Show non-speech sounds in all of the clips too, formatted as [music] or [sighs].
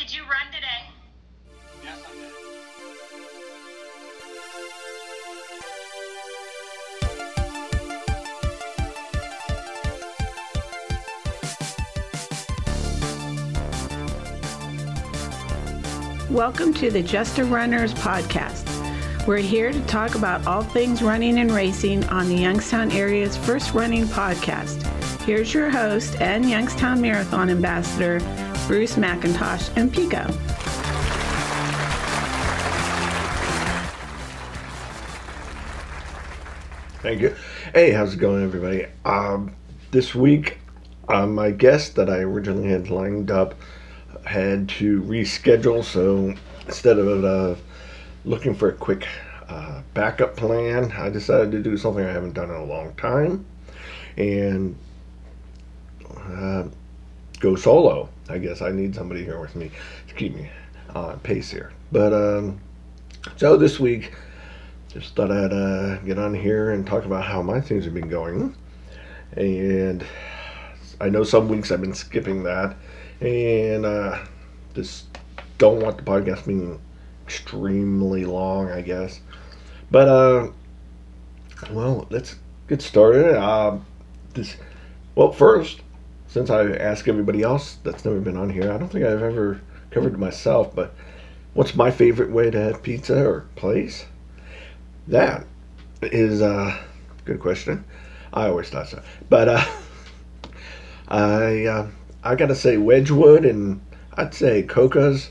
did you run today? Yes, I did. Welcome to the Just a Runners podcast. We're here to talk about all things running and racing on the Youngstown area's first running podcast. Here's your host and Youngstown Marathon Ambassador, Bruce McIntosh and Pico. Thank you. Hey, how's it going, everybody? Um, this week, uh, my guest that I originally had lined up had to reschedule, so instead of uh, looking for a quick uh, backup plan, I decided to do something I haven't done in a long time and uh, go solo. I guess I need somebody here with me to keep me on pace here. But um, so this week, just thought I'd uh, get on here and talk about how my things have been going. And I know some weeks I've been skipping that, and uh, just don't want the podcast being extremely long, I guess. But uh, well, let's get started. Uh, this well, first, since I asked everybody else that's never been on here, I don't think I've ever covered myself. But what's my favorite way to have pizza or place? That is a good question. I always thought so, but uh, [laughs] I uh, I gotta say Wedgewood and I'd say Cocca's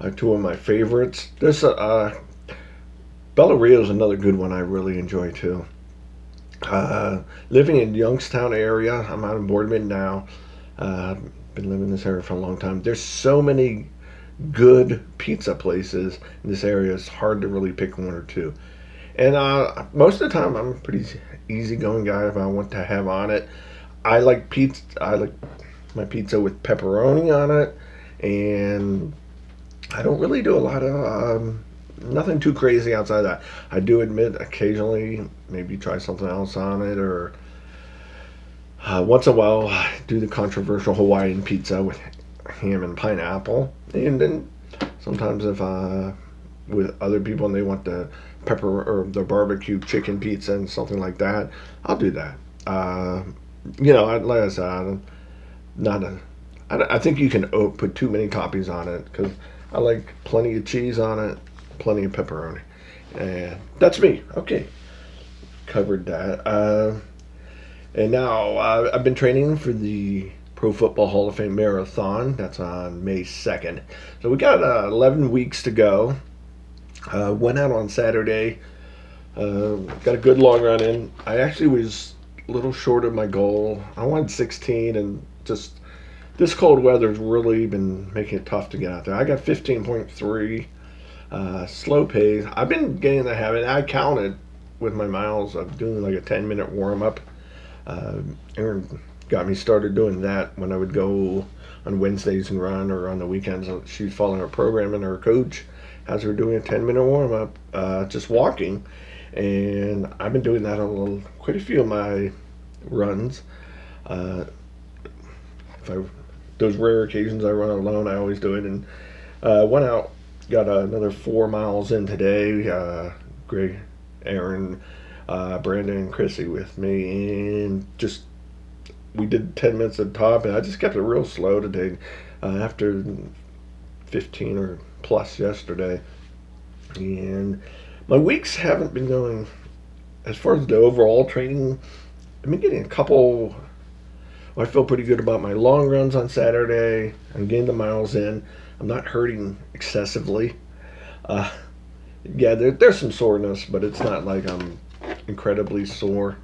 are two of my favorites. This uh, Bella Rio is another good one I really enjoy too. Uh, living in Youngstown area, I'm out in Boardman now. Uh, been living in this area for a long time. There's so many good pizza places in this area. It's hard to really pick one or two. And uh, most of the time, I'm a pretty easygoing guy. If I want to have on it, I like pizza. I like my pizza with pepperoni on it, and I don't really do a lot of um, nothing too crazy outside that. I do admit occasionally maybe try something else on it, or uh, once in a while I do the controversial Hawaiian pizza with ham and pineapple, and then sometimes if uh, with other people and they want the pepper or the barbecue chicken pizza and something like that, I'll do that. Uh, you know, like I said, I'm not a. I, I think you can put too many toppings on it because I like plenty of cheese on it, plenty of pepperoni, and that's me. Okay, covered that. Uh, and now uh, I've been training for the Pro Football Hall of Fame Marathon. That's on May 2nd. So we got uh, 11 weeks to go. Uh, went out on Saturday. Uh, got a good long run in. I actually was a little short of my goal. I wanted 16, and just this cold weather's really been making it tough to get out there. I got 15.3, uh, slow pace. I've been getting the habit. I counted with my miles of doing like a 10 minute warm up. Uh, Aaron got me started doing that when I would go on Wednesdays and run, or on the weekends. She'd follow her program and her coach has her doing a 10 minute warm up, uh, just walking. And I've been doing that on a- quite a few of my runs. Uh, if I, those rare occasions I run alone, I always do it. And uh, went out, got another four miles in today. Uh, Greg, Aaron, uh, Brandon, and Chrissy with me, and just we did 10 minutes at the top, and I just kept it real slow today. Uh, after 15 or plus yesterday, and my weeks haven't been going as far as the overall training. I've been getting a couple. I feel pretty good about my long runs on Saturday. I'm getting the miles in. I'm not hurting excessively. Uh, yeah, there, there's some soreness, but it's not like I'm incredibly sore,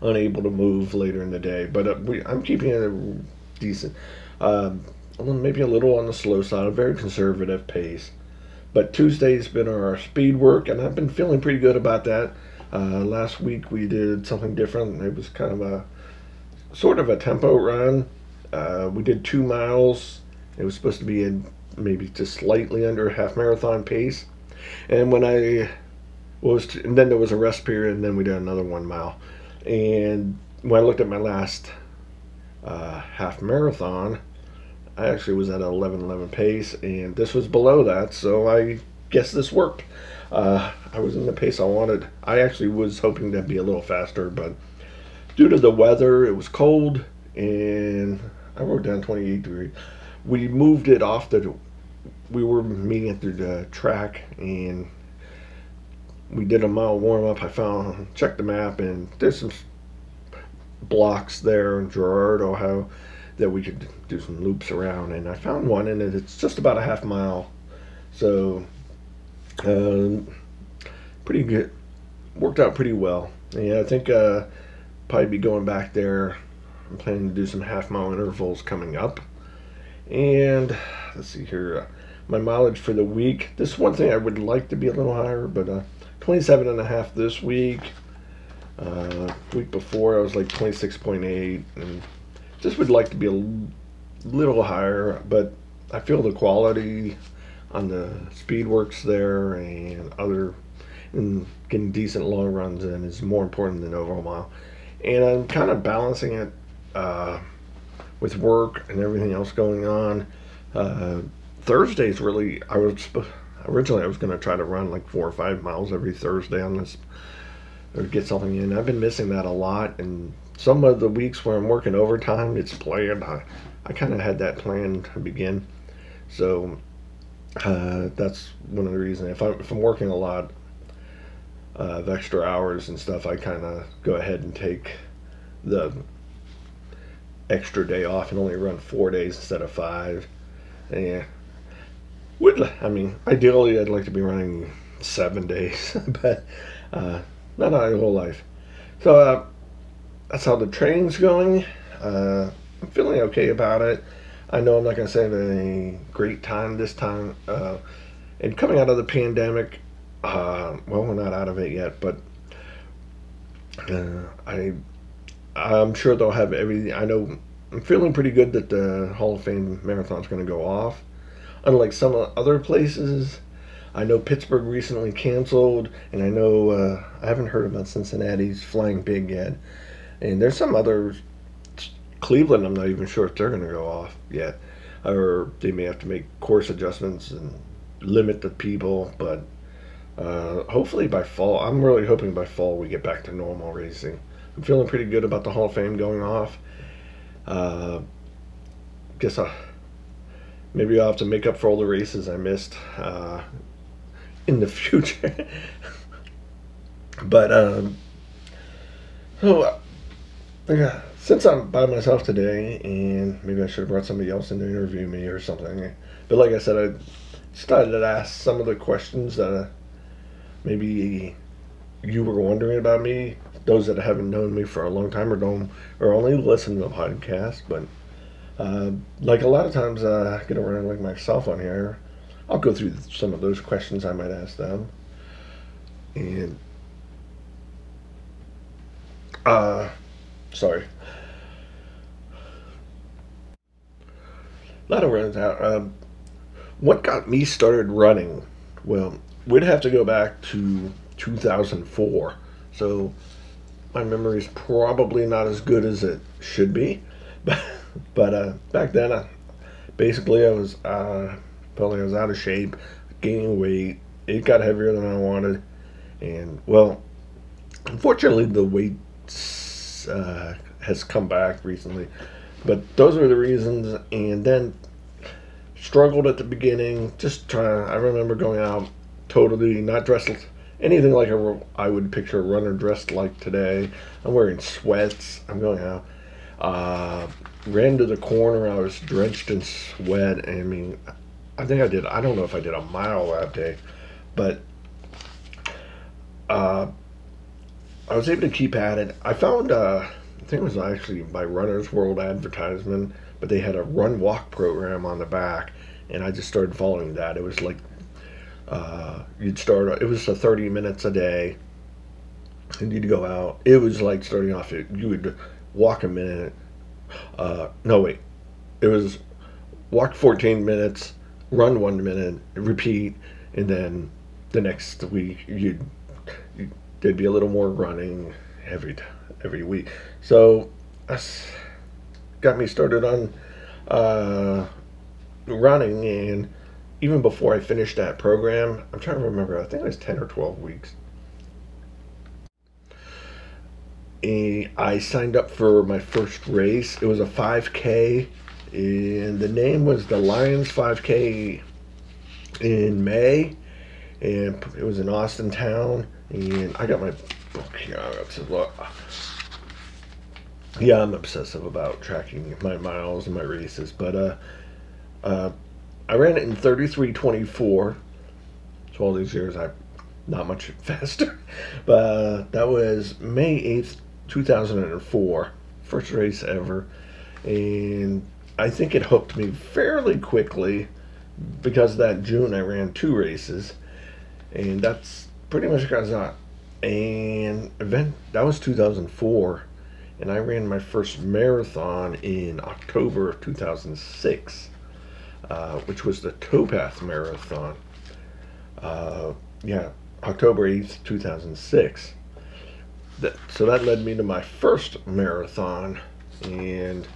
unable to move later in the day. But uh, we, I'm keeping it decent, um, maybe a little on the slow side, a very conservative pace. But Tuesday's been our speed work, and I've been feeling pretty good about that. Uh, last week we did something different. It was kind of a sort of a tempo run. Uh, we did two miles. It was supposed to be in maybe just slightly under half marathon pace. And when I was, and then there was a rest period, and then we did another one mile. And when I looked at my last uh, half marathon, I actually was at an 11:11 pace, and this was below that, so I guess this worked. Uh, I was in the pace I wanted. I actually was hoping to be a little faster, but due to the weather, it was cold, and I wrote down 28 degrees. We moved it off the. We were meeting through the track, and we did a mile warm up. I found checked the map, and there's some blocks there in Girard, Ohio, that we could do some loops around. And I found one, and it's just about a half mile, so um, pretty good. Worked out pretty well. Yeah, I think uh, probably be going back there. I'm planning to do some half mile intervals coming up. And let's see here, uh, my mileage for the week. This one thing I would like to be a little higher, but uh, 27 and a half this week. Uh, week before I was like 26.8, and just would like to be a little higher. But I feel the quality on the speed works there and other and getting decent long runs in is more important than overall mile. And I'm kind of balancing it uh, with work and everything else going on. Uh, Thursdays really, I was originally I was going to try to run like four or five miles every Thursday on this or get something in. I've been missing that a lot, and some of the weeks where I'm working overtime, it's planned. I, I kind of had that plan to begin, so uh, that's one of the reasons. If, I, if I'm working a lot uh, of extra hours and stuff, I kind of go ahead and take the extra day off and only run four days instead of five. Yeah, would I mean ideally I'd like to be running seven days, [laughs] but uh, not my whole life. So uh, that's how the training's going. Uh, I'm feeling okay about it. I know I'm not going to save a great time this time. Uh, and coming out of the pandemic, uh, well, we're not out of it yet, but uh, I, I'm sure they'll have everything. I know I'm feeling pretty good that the Hall of Fame marathon's going to go off. Unlike some other places, I know Pittsburgh recently canceled, and I know uh, I haven't heard about Cincinnati's Flying Pig yet. And there's some others. Cleveland, I'm not even sure if they're going to go off yet, or they may have to make course adjustments and limit the people. But uh, hopefully by fall, I'm really hoping by fall we get back to normal racing. I'm feeling pretty good about the Hall of Fame going off. Uh, guess I maybe I'll have to make up for all the races I missed uh, in the [laughs] future. but um, so yeah, since I'm by myself today, and maybe I should have brought somebody else in to interview me or something. But like I said, I started to ask some of the questions that uh, maybe you were wondering about me. Those that haven't known me for a long time or don't or only listen to the podcast, but uh, like a lot of times uh, I get around like myself on here, I'll go through some of those questions I might ask them. And uh sorry. Of runs out. Um, what got me started running? Well, we'd have to go back to 2004. So my memory is probably not as good as it should be. [laughs] But, uh, back then, uh, basically, I was uh, felt like I was out of shape, gaining weight. It got heavier than I wanted, and well, unfortunately, the weight uh, has come back recently. But those were the reasons, and then struggled at the beginning. Just trying. I remember going out totally not dressed anything like a, I would picture a runner dressed like today. I'm wearing sweats. I'm going out. Uh, ran to the corner. I was drenched in sweat. I mean, I think I did. I don't know if I did a mile that day, but uh, I was able to keep at it. I found, uh, I think it was actually by Runner's World advertisement, but they had a run walk program on the back, and I just started following that. It was like uh, you'd start. It was a thirty minutes a day, and you'd go out. It was like starting off. You would walk a minute. Uh, no wait, it was walk fourteen minutes run one minute, repeat, and then the next week you'd, you there'd be a little more running every every week. So that's got me started on uh, running, and even before I finished that program, I'm trying to remember. I think it was ten or twelve weeks. And I signed up for my first race. It was a 5K, and the name was the Lions 5K in May, and it was in Austintown. And I got my book here. Yeah, I'm obsessive about tracking my miles and my races, but uh, uh, I ran it in 33:24. So all these years, I not much [laughs] faster, but uh, that was May 8th, 2004, first race ever, and I think it hooked me fairly quickly because that June I ran two races, and that's pretty much because I and event that was 2004 and I ran my first marathon in October of 2006, uh, which was the Towpath Marathon. Uh, yeah, October 8th, 2006. That, so that led me to my first marathon, and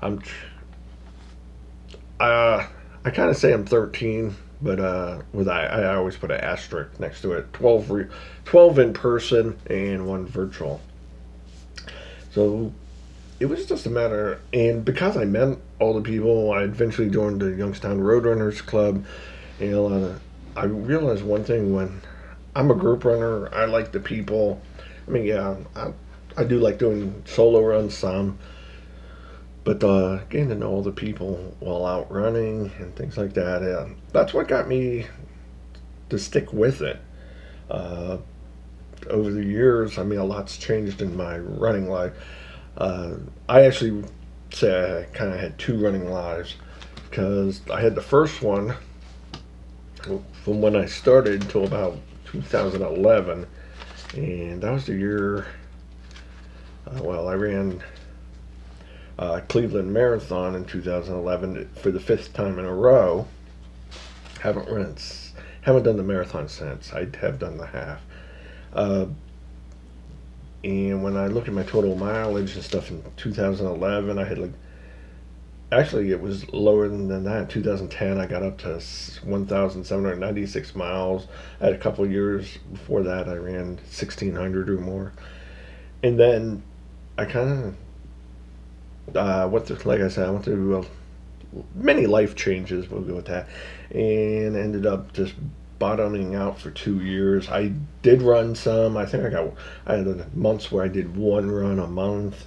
I'm. Tr- uh, I kind of say I'm 13, but uh, with I, I always put an asterisk next to it. 12, re- 12 in person and one virtual. So it was just a matter, and because I met all the people, I eventually joined the Youngstown Roadrunners Club, and uh, I realized one thing when I'm a group runner, I like the people. I mean, yeah, I, I do like doing solo runs some, but uh, getting to know all the people while out running and things like that, yeah, that's what got me to stick with it. Uh, over the years, I mean, a lot's changed in my running life. Uh, I actually say I kind of had two running lives because I had the first one from when I started until about 2011, and that was the year. Uh, well, I ran uh, Cleveland Marathon in 2011 for the fifth time in a row. Haven't run, haven't done the marathon since. I have done the half. Uh, and when I look at my total mileage and stuff in 2011, I had like actually it was lower than that. 2010, I got up to 1,796 miles. I had a couple years before that, I ran 1,600 or more, and then I kind of uh, went through, like I said, I went through uh, many life changes. We'll go with that, and ended up just bottoming out for two years. I did run some. I think I got I had months where I did one run a month.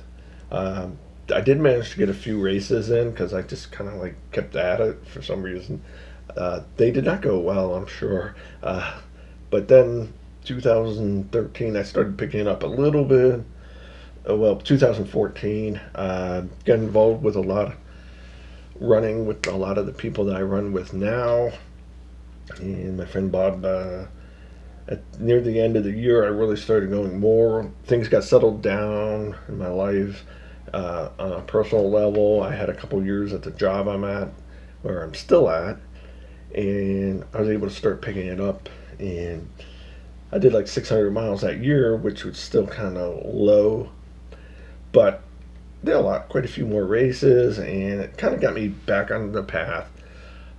Um, I did manage to get a few races in because I just kind of like kept at it for some reason. Uh, they did not go well, I'm sure. Uh, but then 2013, I started picking up a little bit. Uh, well, 2014, uh, got involved with a lot of running with a lot of the people that I run with now and my friend Bob. Uh, at near the end of the year, I really started going more. Things got settled down in my life uh, on a personal level. I had a couple years at the job I'm at, where I'm still at, and I was able to start picking it up. And I did like 600 miles that year, which was still kind of low, but did a lot, quite a few more races, and it kind of got me back on the path.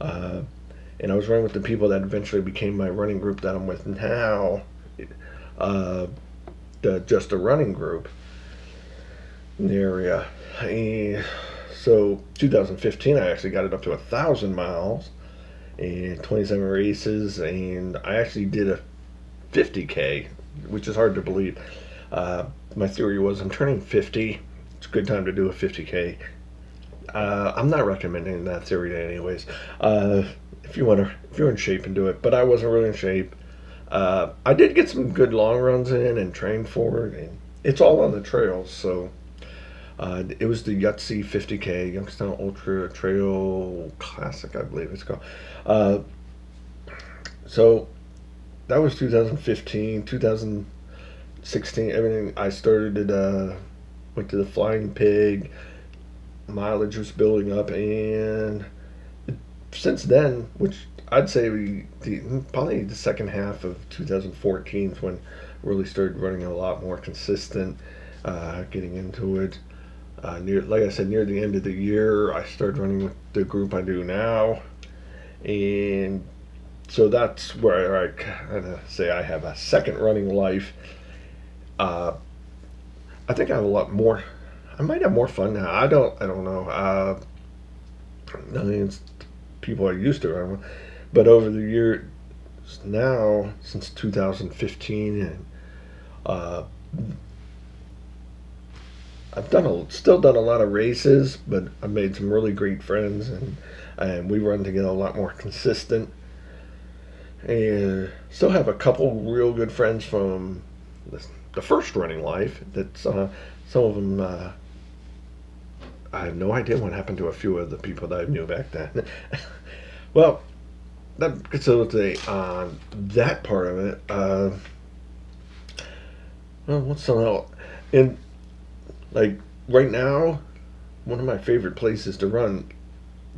Uh, and I was running with the people that eventually became my running group that I'm with now, uh, the, just a running group in the area. And so 2015, I actually got it up to a thousand miles and 27 races, and I actually did a 50k, which is hard to believe. Uh, my theory was I'm turning 50. It's a good time to do a 50k. Uh, I'm not recommending that theory, anyways. Uh, if you want to, if you're in shape and do it. But I wasn't really in shape. Uh, I did get some good long runs in and trained for it, and it's all on the trails. So uh, it was the Yahtzee 50K Youngstown Ultra Trail Classic, I believe it's called. Uh, so that was 2015, 2016. Everything I started. Uh, went to the Flying Pig. Mileage was building up, and since then, which I'd say we, the, probably the second half of 2014 is when really started running a lot more consistent, uh, getting into it. uh, near, like I said, near the end of the year, I started running with the group I do now, and so that's where I kind of say I have a second running life. Uh, I think I have a lot more. I might have more fun now. I don't. I don't know. Uh, I people I used to with, but over the years now, since 2015, and uh, I've done a, still done a lot of races, but I've made some really great friends, and and we run together a lot more consistent. And still have a couple real good friends from the, the first running life. That's uh, some of them. Uh, I have no idea what happened to a few of the people that I knew back then. [laughs] well, that the on that part of it. Uh, well, what's something else? And like right now, one of my favorite places to run,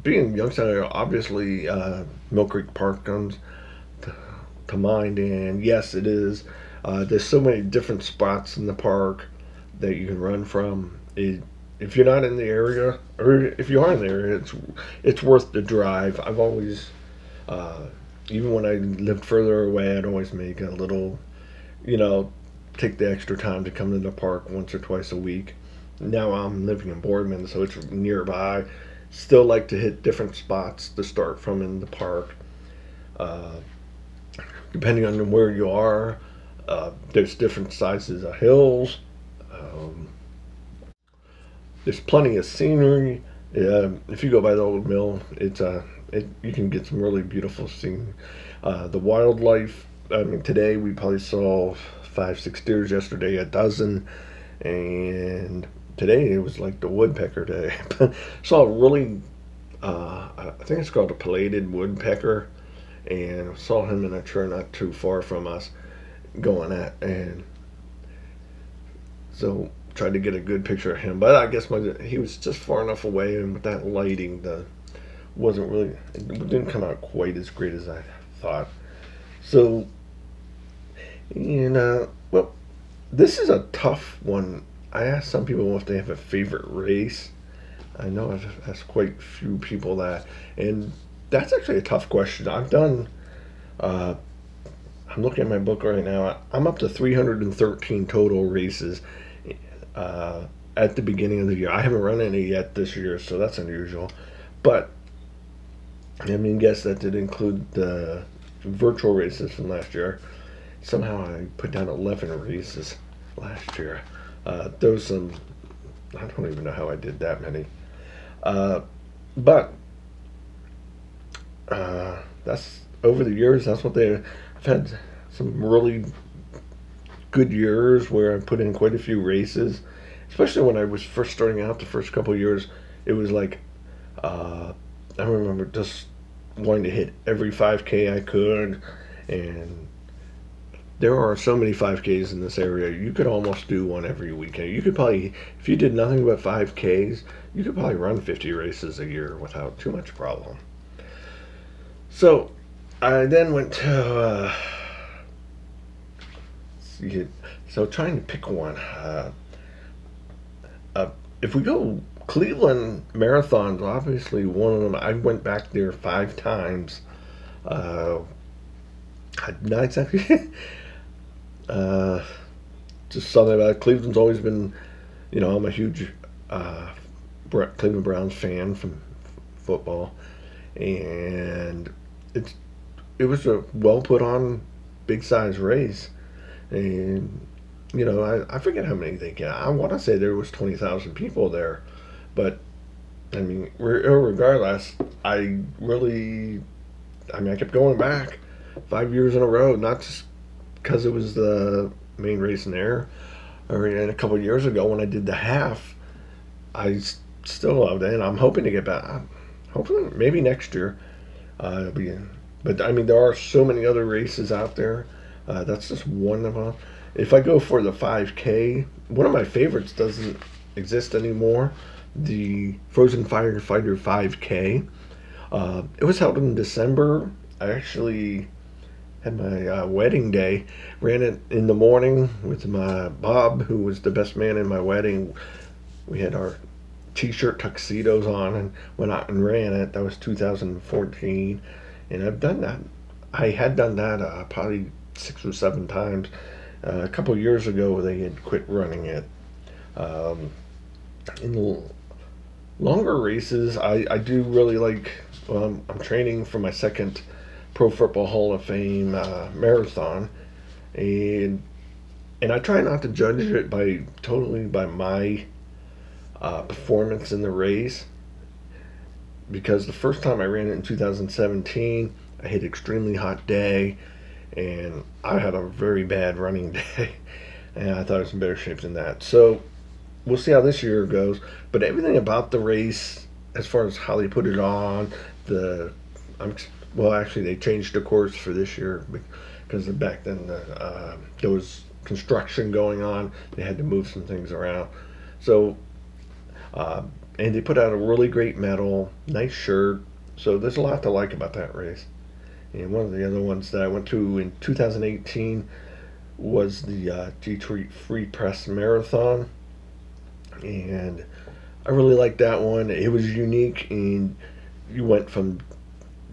being Youngstown, obviously uh, Mill Creek Park comes to, to mind, and yes, it is. Uh, there's so many different spots in the park that you can run from. It, if you're not in the area, or if you are in the area, it's it's worth the drive. I've always, uh, even when I lived further away, I'd always make a little, you know, take the extra time to come to the park once or twice a week now I'm living in Boardman, so it's nearby. Still like to hit different spots to start from in the park. Uh, depending on where you are, uh, there's different sizes of hills. Um, there's plenty of scenery. Uh, if you go by the old mill, it's uh, it, you can get some really beautiful scenery. Uh, the wildlife. I mean, today we probably saw five, six deers. Yesterday, a dozen, and today it was like the woodpecker day. [laughs] Saw a really, uh, I think it's called a pileated woodpecker, and saw him in a tree not too far from us, going at and so tried to get a good picture of him. But I guess my, he was just far enough away, and with that lighting, the wasn't really it didn't come out quite as great as I thought. So, you know, well, this is a tough one I asked some people if they have a favorite race. I know I've asked quite few people that, and that's actually a tough question. I've done. Uh, I'm looking at my book right now. I'm up to 313 total races uh, at the beginning of the year. I haven't run any yet this year, so that's unusual. But I mean, guess that did include the virtual races from last year. Somehow I put down 11 races last year. Uh, there was some, I don't even know how I did that many. Uh, but uh, that's over the years, that's what they, I've had some really good years where I put in quite a few races, especially when I was first starting out the first couple years. It was like, uh, I remember just wanting to hit every 5K I could and there are so many 5Ks in this area. You could almost do one every weekend. You could probably, if you did nothing but 5Ks, you could probably run 50 races a year without too much problem. So I then went to, uh, so trying to pick one. Uh, uh, if we go Cleveland marathons, obviously one of them, I went back there five times. Uh, not exactly. [laughs] Uh, just something about it. Cleveland's always been, you know, I'm a huge uh, Cleveland Browns fan from football, and it's it was a well put on, big size race, and you know I, I forget how many they get. I want to say there was twenty thousand people there, but I mean regardless, I really, I mean I kept going back five years in a row, not just because it was the main reason there. Or a couple years ago when I did the half, I still loved it, and I'm hoping to get back. Hopefully, maybe next year. Uh, it'll be, but I mean, there are so many other races out there. Uh, that's just one of them. If I go for the 5K, one of my favorites doesn't exist anymore. The Frozen Firefighter 5K. Uh, it was held in December. I actually had my uh, wedding day. Ran it in the morning with my Bob, who was the best man in my wedding. we had our t-shirt tuxedos on and went out and ran it. That was 2014, and I've done that. I had done that uh, probably six or seven times. Uh, a couple years ago, they had quit running it. Um, in longer races, I, I do really like. Well, I'm, training for my second Pro Football Hall of Fame uh, marathon, and and I try not to judge it by totally by my uh, performance in the race because the first time I ran it in 2017, I had extremely hot day and I had a very bad running [laughs] day and I thought it was in better shape than that. So we'll see how this year goes. But everything about the race, as far as how they put it on, the I'm well actually they changed the course for this year because back then the, uh, there was construction going on. They had to move some things around. So uh, and they put out a really great medal, nice shirt. So there's a lot to like about that race. And one of the other ones that I went to in 2018 was the uh, Detroit Free Press Marathon. And I really liked that one. It was unique, and you went from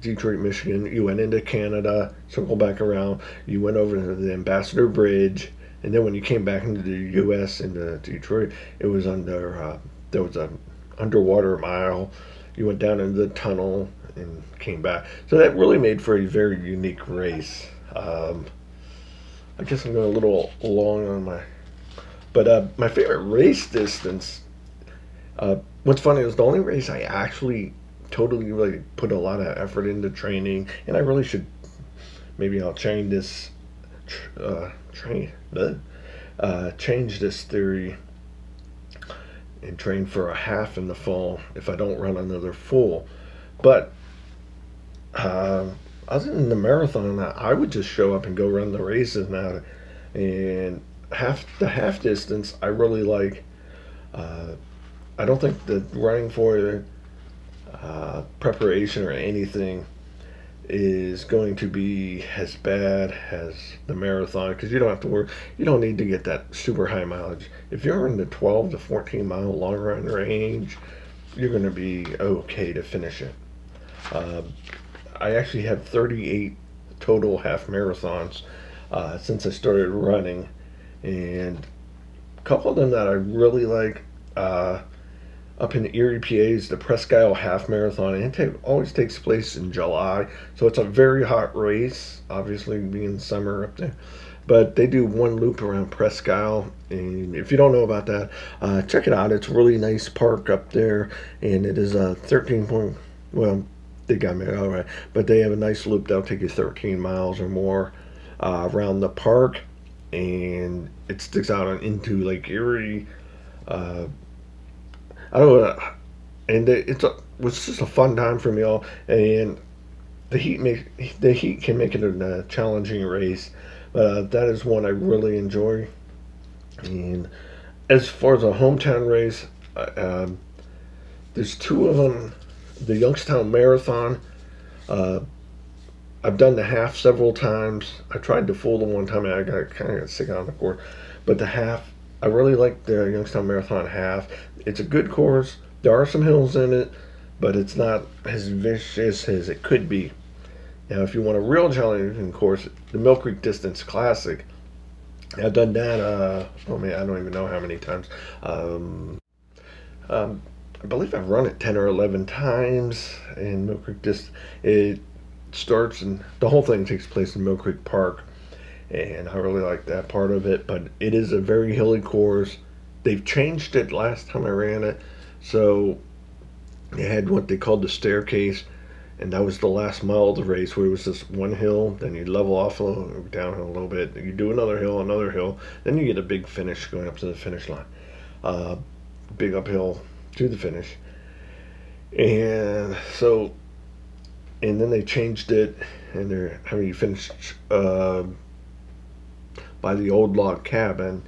Detroit, Michigan, you went into Canada, circled back around, you went over to the Ambassador Bridge, and then when you came back into the U.S. into Detroit, it was under uh, there was a underwater mile. You went down into the tunnel and came back. So that really made for a very unique race. Um, I guess I'm going a little long on my, but uh, my favorite race distance. Uh, what's funny is the only race I actually totally really put a lot of effort into training, and I really should. Maybe I'll change this, uh, train, uh, change this theory and train for a half in the fall if I don't run another full. But uh, other than the marathon, I would just show up and go run the races now. And half the half distance, I really like. Uh, I don't think the running for uh, preparation or anything is going to be as bad as the marathon because you don't have to worry. You don't need to get that super high mileage. If you're in the 12 to 14 mile long run range, you're going to be okay to finish it. Uh, I actually have 38 total half marathons uh, since I started running, and a couple of them that I really like. Uh, up in Erie, PA is the Presque Isle Half Marathon. And it always takes place in July, so it's a very hot race. Obviously, being summer up there, but they do one loop around Presque Isle. And if you don't know about that, uh, check it out. It's a really nice park up there, and it is a 13 point. Well, they got me all right, but they have a nice loop that'll take you 13 miles or more uh, around the park, and it sticks out into Lake Erie. Uh, I don't know, and it's a, it was just a fun time for me all, and the heat make the heat can make it a challenging race, but uh, that is one I really enjoy. And as far as a hometown race, uh, there's two of them. The Youngstown Marathon. Uh, I've done the half several times. I tried the full the one time and I got kind of got sick on the course, but the half I really like the Youngstown Marathon half. It's a good course. There are some hills in it, but it's not as vicious as it could be. Now, if you want a real challenging course, the Mill Creek Distance Classic. I've done that. Uh, oh man, I don't even know how many times. Um, um, I believe I've run it ten or eleven times in Mill Creek. Distance. It starts and the whole thing takes place in Mill Creek Park and I really like that part of it. But it is a very hilly course. They've changed it last time I ran it, so they had what they called the staircase, and that was the last mile of the race where it was just one hill, then you level off a little, downhill a little bit, you do another hill, another hill, then you get a big finish going up to the finish line, uh, big uphill to the finish, and so, and then they changed it, and they're having you finish. Uh, by the old log cabin,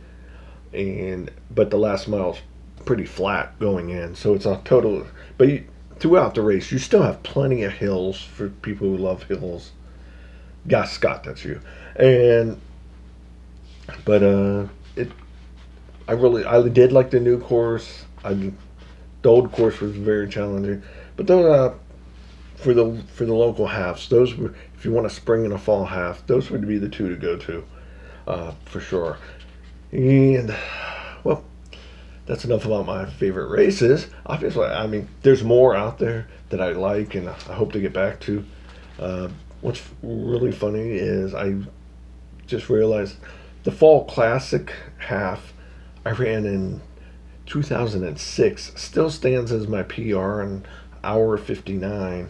and but the last mile's pretty flat going in, so it's a total. But you, throughout the race, you still have plenty of hills for people who love hills. Gus Scott, that's you, and but uh, it I really I did like the new course. I the old course was very challenging, but those uh, for the for the local halves, those were if you want a spring and a fall half, those would be the two to go to, uh, for sure. And well, that's enough about my favorite races. Obviously, I mean, there's more out there that I like, and I hope to get back to. Uh, what's really funny is I just realized the fall classic half I ran in 2006 still stands as my PR in hour 59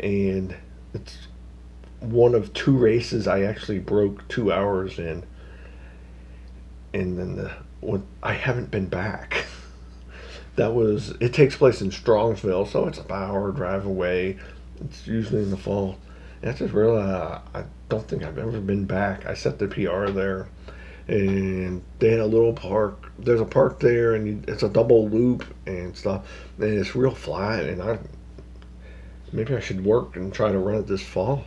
and it's one of two races I actually broke two hours in. And then the when I haven't been back. [laughs] That was it takes place in Strongsville so it's about an hour drive away. It's usually in the fall. And I just realized I don't think I've ever been back. I set the PR there. And they had a little park. There's a park there, and you, it's a double loop and stuff, and it's real flat. And I maybe I should work and try to run it this fall,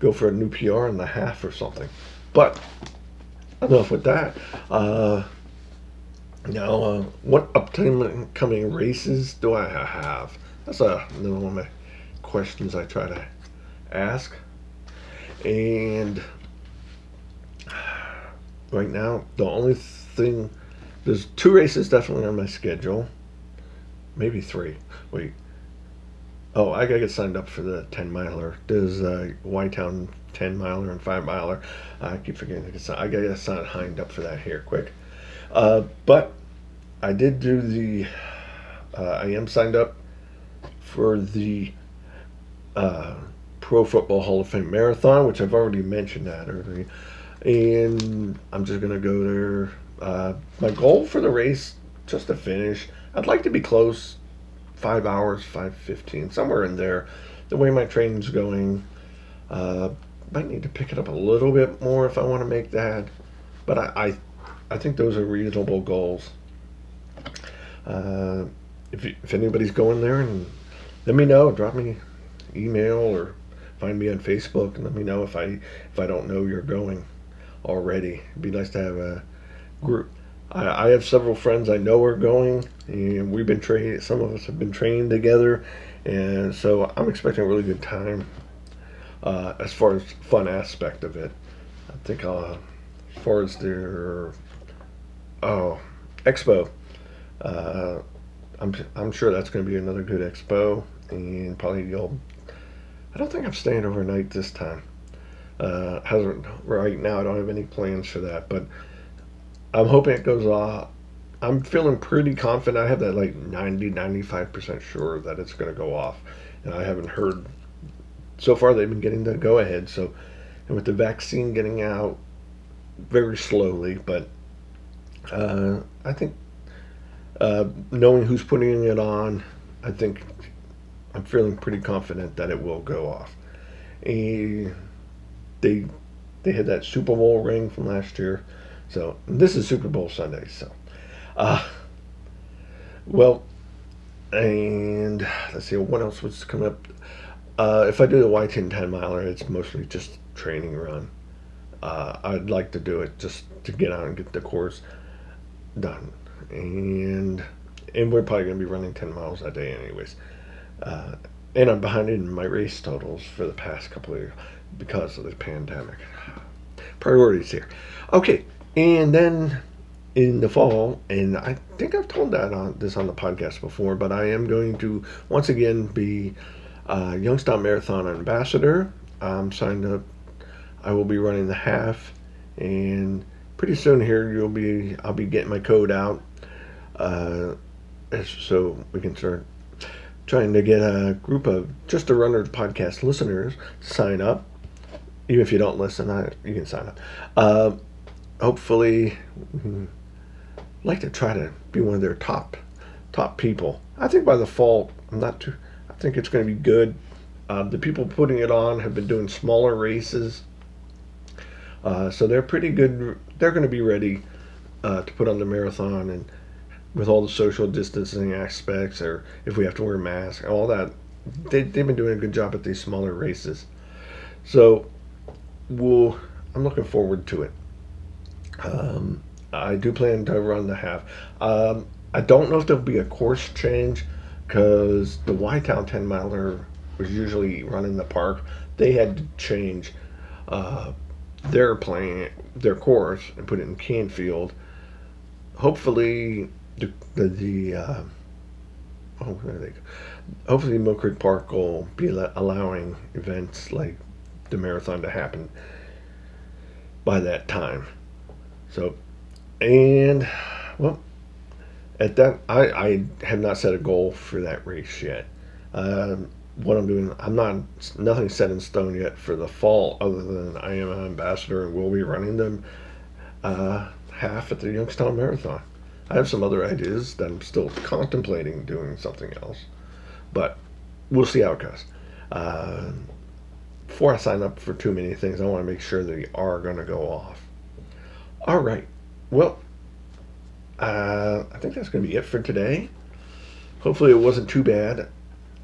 go for a new PR in the half or something. But enough with that. Uh, now, uh, what upcoming races do I have? That's a, another one of my questions I try to ask. And right now. The only thing, there's two races definitely on my schedule, maybe three. Wait, oh, I gotta get signed up for the ten miler. There's uh, Y-Town ten miler and five miler. I keep forgetting to get signed. I gotta get signed up for that here quick. Uh, but I did do the. Uh, I am signed up for the uh, Pro Football Hall of Fame Marathon, which I've already mentioned that earlier and I'm just gonna go there. Uh, my goal for the race, just to finish. I'd like to be close, five hours, five fifteen, somewhere in there. The way my train's going, uh, might need to pick it up a little bit more if I want to make that. But I, I, I think those are reasonable goals. Uh, if if anybody's going there, and let me know. Drop me email or find me on Facebook and let me know if I if I don't know you're going already. It'd be nice to have a group. I, I have several friends I know are going, and we've been trained. Some of us have been trained together, and so I'm expecting a really good time. Uh, as far as fun aspect of it, I think uh, as far as their oh expo, uh, I'm I'm sure that's going to be another good expo, and probably you'll. I don't think I'm staying overnight this time. Uh, hasn't right now. I don't have any plans for that, but I'm hoping it goes off. I'm feeling pretty confident. I have that like 90, 95 percent sure that it's going to go off, and I haven't heard. So far, they've been getting the go ahead. So, and with the vaccine getting out very slowly, but uh, I think uh, knowing who's putting it on, I think I'm feeling pretty confident that it will go off. And they they had that Super Bowl ring from last year. So this is Super Bowl Sunday. So, uh, well, and let's see what else was coming up. Uh, if I do the Y-Town 10 miler, it's mostly just training run. Uh, I'd like to do it just to get out and get the course done, and and we're probably gonna be running 10 miles a day anyways. Uh, and I'm behind in my race totals for the past couple of years because of the pandemic. [sighs] Priorities here. Okay, and then in the fall, and I think I've told that on this on the podcast before, but I am going to once again be uh, Youngstown Marathon ambassador. I'm signed up. I will be running the half, and pretty soon here you'll be. I'll be getting my code out, uh, so we can start trying to get a group of just a runners podcast listeners to sign up even if you don't listen, I, you can sign up. Uh, hopefully, mm, like to try to be one of their top top people. I think by the fall, I'm not too. I think it's going to be good. Uh, the people putting it on have been doing smaller races, uh, so they're pretty good. They're going to be ready uh, to put on the marathon and with all the social distancing aspects, or if we have to wear masks, and all that. They, they've been doing a good job at these smaller races. So we'll, I'm looking forward to it. Um, I do plan to run the half. Um, I don't know if there'll be a course change because the Y-Town 10 miler was usually run in the park. They had to change uh, their plan, their course, and put it in Canfield. Hopefully, the the, the uh, oh, where they? Hopefully, Mill Creek Park will be al- allowing events like the marathon to happen by that time. So, and well, at that, I, I have not set a goal for that race yet. Um, what I'm doing, I'm not nothing set in stone yet for the fall, other than I am an ambassador and will be running them uh, half at the Youngstown Marathon. I have some other ideas that I'm still contemplating doing something else, but we'll see how it goes. Uh, before I sign up for too many things, I want to make sure they are going to go off. All right. Well, uh, I think that's going to be it for today. Hopefully, it wasn't too bad.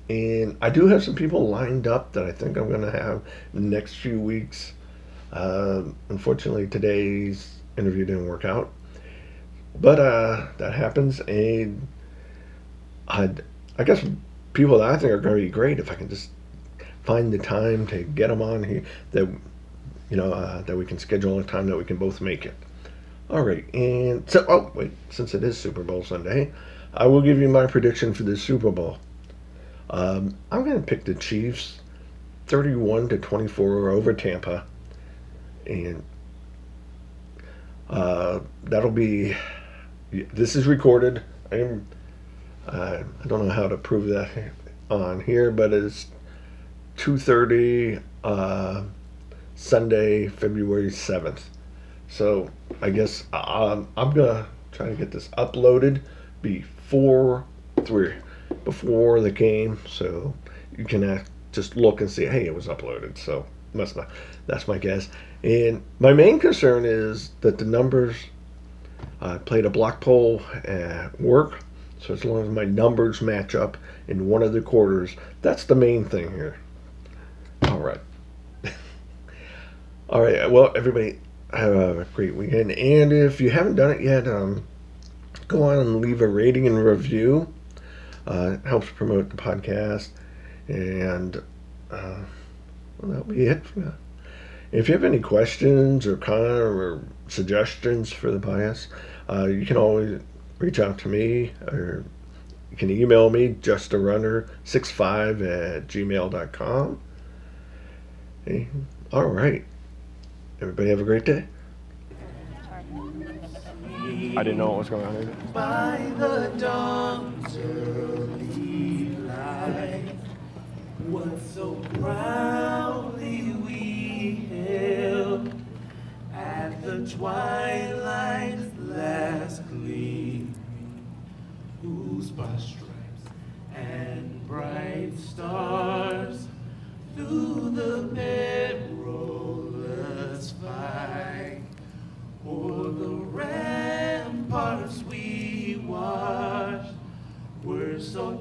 And I do have some people lined up that I think I'm going to have in the next few weeks. Uh, unfortunately, today's interview didn't work out. But uh, that happens. And i I guess people that I think are going to be great if I can just find the time to get them on here that you know uh, that we can schedule a time that we can both make it. All right, and so oh wait, since it is Super Bowl Sunday, I will give you my prediction for the Super Bowl. Um, I'm going to pick the Chiefs, 31 to 24 over Tampa, and uh, that'll be. This is recorded. I am. Uh, I don't know how to prove that on here, but it's 2.30 uh, Sunday, February 7th. So I guess I'm going to try to get this uploaded before three, before the game. So you can act, just look and see, hey, it was uploaded. So must not. That's my guess. And my main concern is that the numbers. I played a block pool at work, so as long as my numbers match up in one of the quarters, that's the main thing here. All right. [laughs] All right. Well, everybody have a great weekend. And if you haven't done it yet, um, go on and leave a rating and review. Uh, it helps promote the podcast. And uh, well, that'll be it. If you have any questions or kind or suggestions for the podcast, uh, you can always reach out to me or you can email me just a runner 65 at gmail.com all right. Everybody have a great day. I didn't know what was going on either. By the dawn's early light, what so proudly we hailed at the twilight's last gleaming, whose by stripes and bright stars through the perilous so